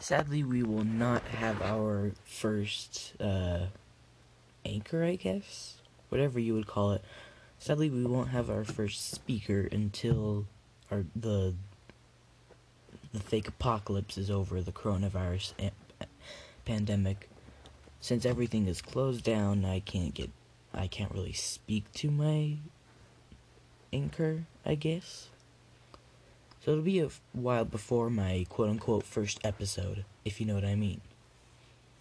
Sadly, we will not have our first uh, anchor, I guess, whatever you would call it. Sadly, we won't have our first speaker until our the the fake apocalypse is over, the coronavirus a- pandemic. Since everything is closed down, I can't get I can't really speak to my anchor, I guess. So it'll be a while before my quote unquote first episode, if you know what I mean.